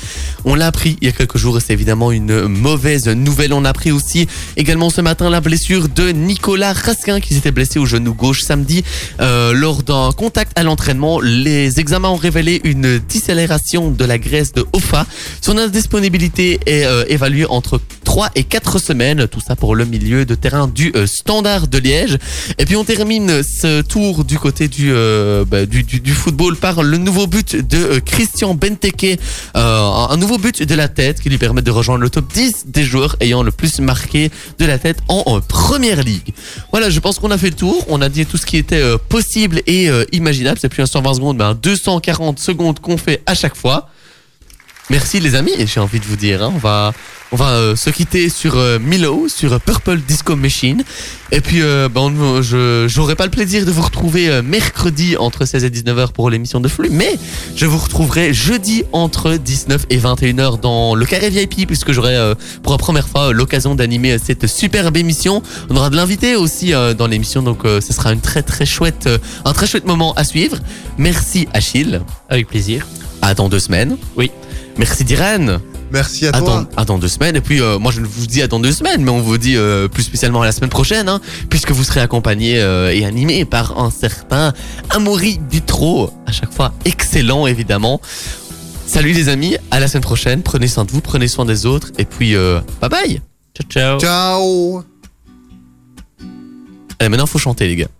On l'a appris il y a quelques jours et c'est évidemment une mauvaise nouvelle. On a appris aussi également ce matin la blessure de Nicolas Raskin qui s'était blessé au genou gauche samedi euh, lors d'un contact à l'entraînement. Les examens ont révélé une décélération de la graisse de Ofa. Son indisponibilité est euh, évaluée entre 3 3 et 4 semaines. Tout ça pour le milieu de terrain du euh, Standard de Liège. Et puis on termine ce tour du côté du, euh, bah, du, football par le nouveau but de euh, Christian Benteke. Un nouveau but de la tête qui lui permet de rejoindre le top 10 des joueurs ayant le plus marqué de la tête en, euh, première ligue. Voilà, je pense qu'on a fait le tour. On a dit tout ce qui était possible et imaginable. C'est plus un 120 secondes, mais un 240 secondes qu'on fait à chaque fois. Merci les amis, j'ai envie de vous dire. hein. On va, on va euh, se quitter sur euh, Milo, sur euh, Purple Disco Machine. Et puis, euh, on- je j'aurai pas le plaisir de vous retrouver mercredi entre 16 et 19h pour l'émission de Flux, mais je vous retrouverai jeudi entre 19 et 21h dans le carré VIP, puisque j'aurai pour la première fois l'occasion d'animer cette superbe émission. On aura de l'invité aussi dans l'émission, donc ce sera une très très chouette, un très chouette moment à suivre. Merci Achille. Avec plaisir. À dans deux semaines. Oui. Merci Diran. Merci à À toi. dans, à dans deux semaines. Et puis, euh, moi, je ne vous dis à dans deux semaines, mais on vous dit euh, plus spécialement à la semaine prochaine, hein, puisque vous serez accompagné euh, et animé par un certain Amaury Dutro. À chaque fois, excellent, évidemment. Salut les amis, à la semaine prochaine. Prenez soin de vous, prenez soin des autres. Et puis, bye bye. Ciao, ciao. Ciao. Allez, maintenant, faut chanter, les gars.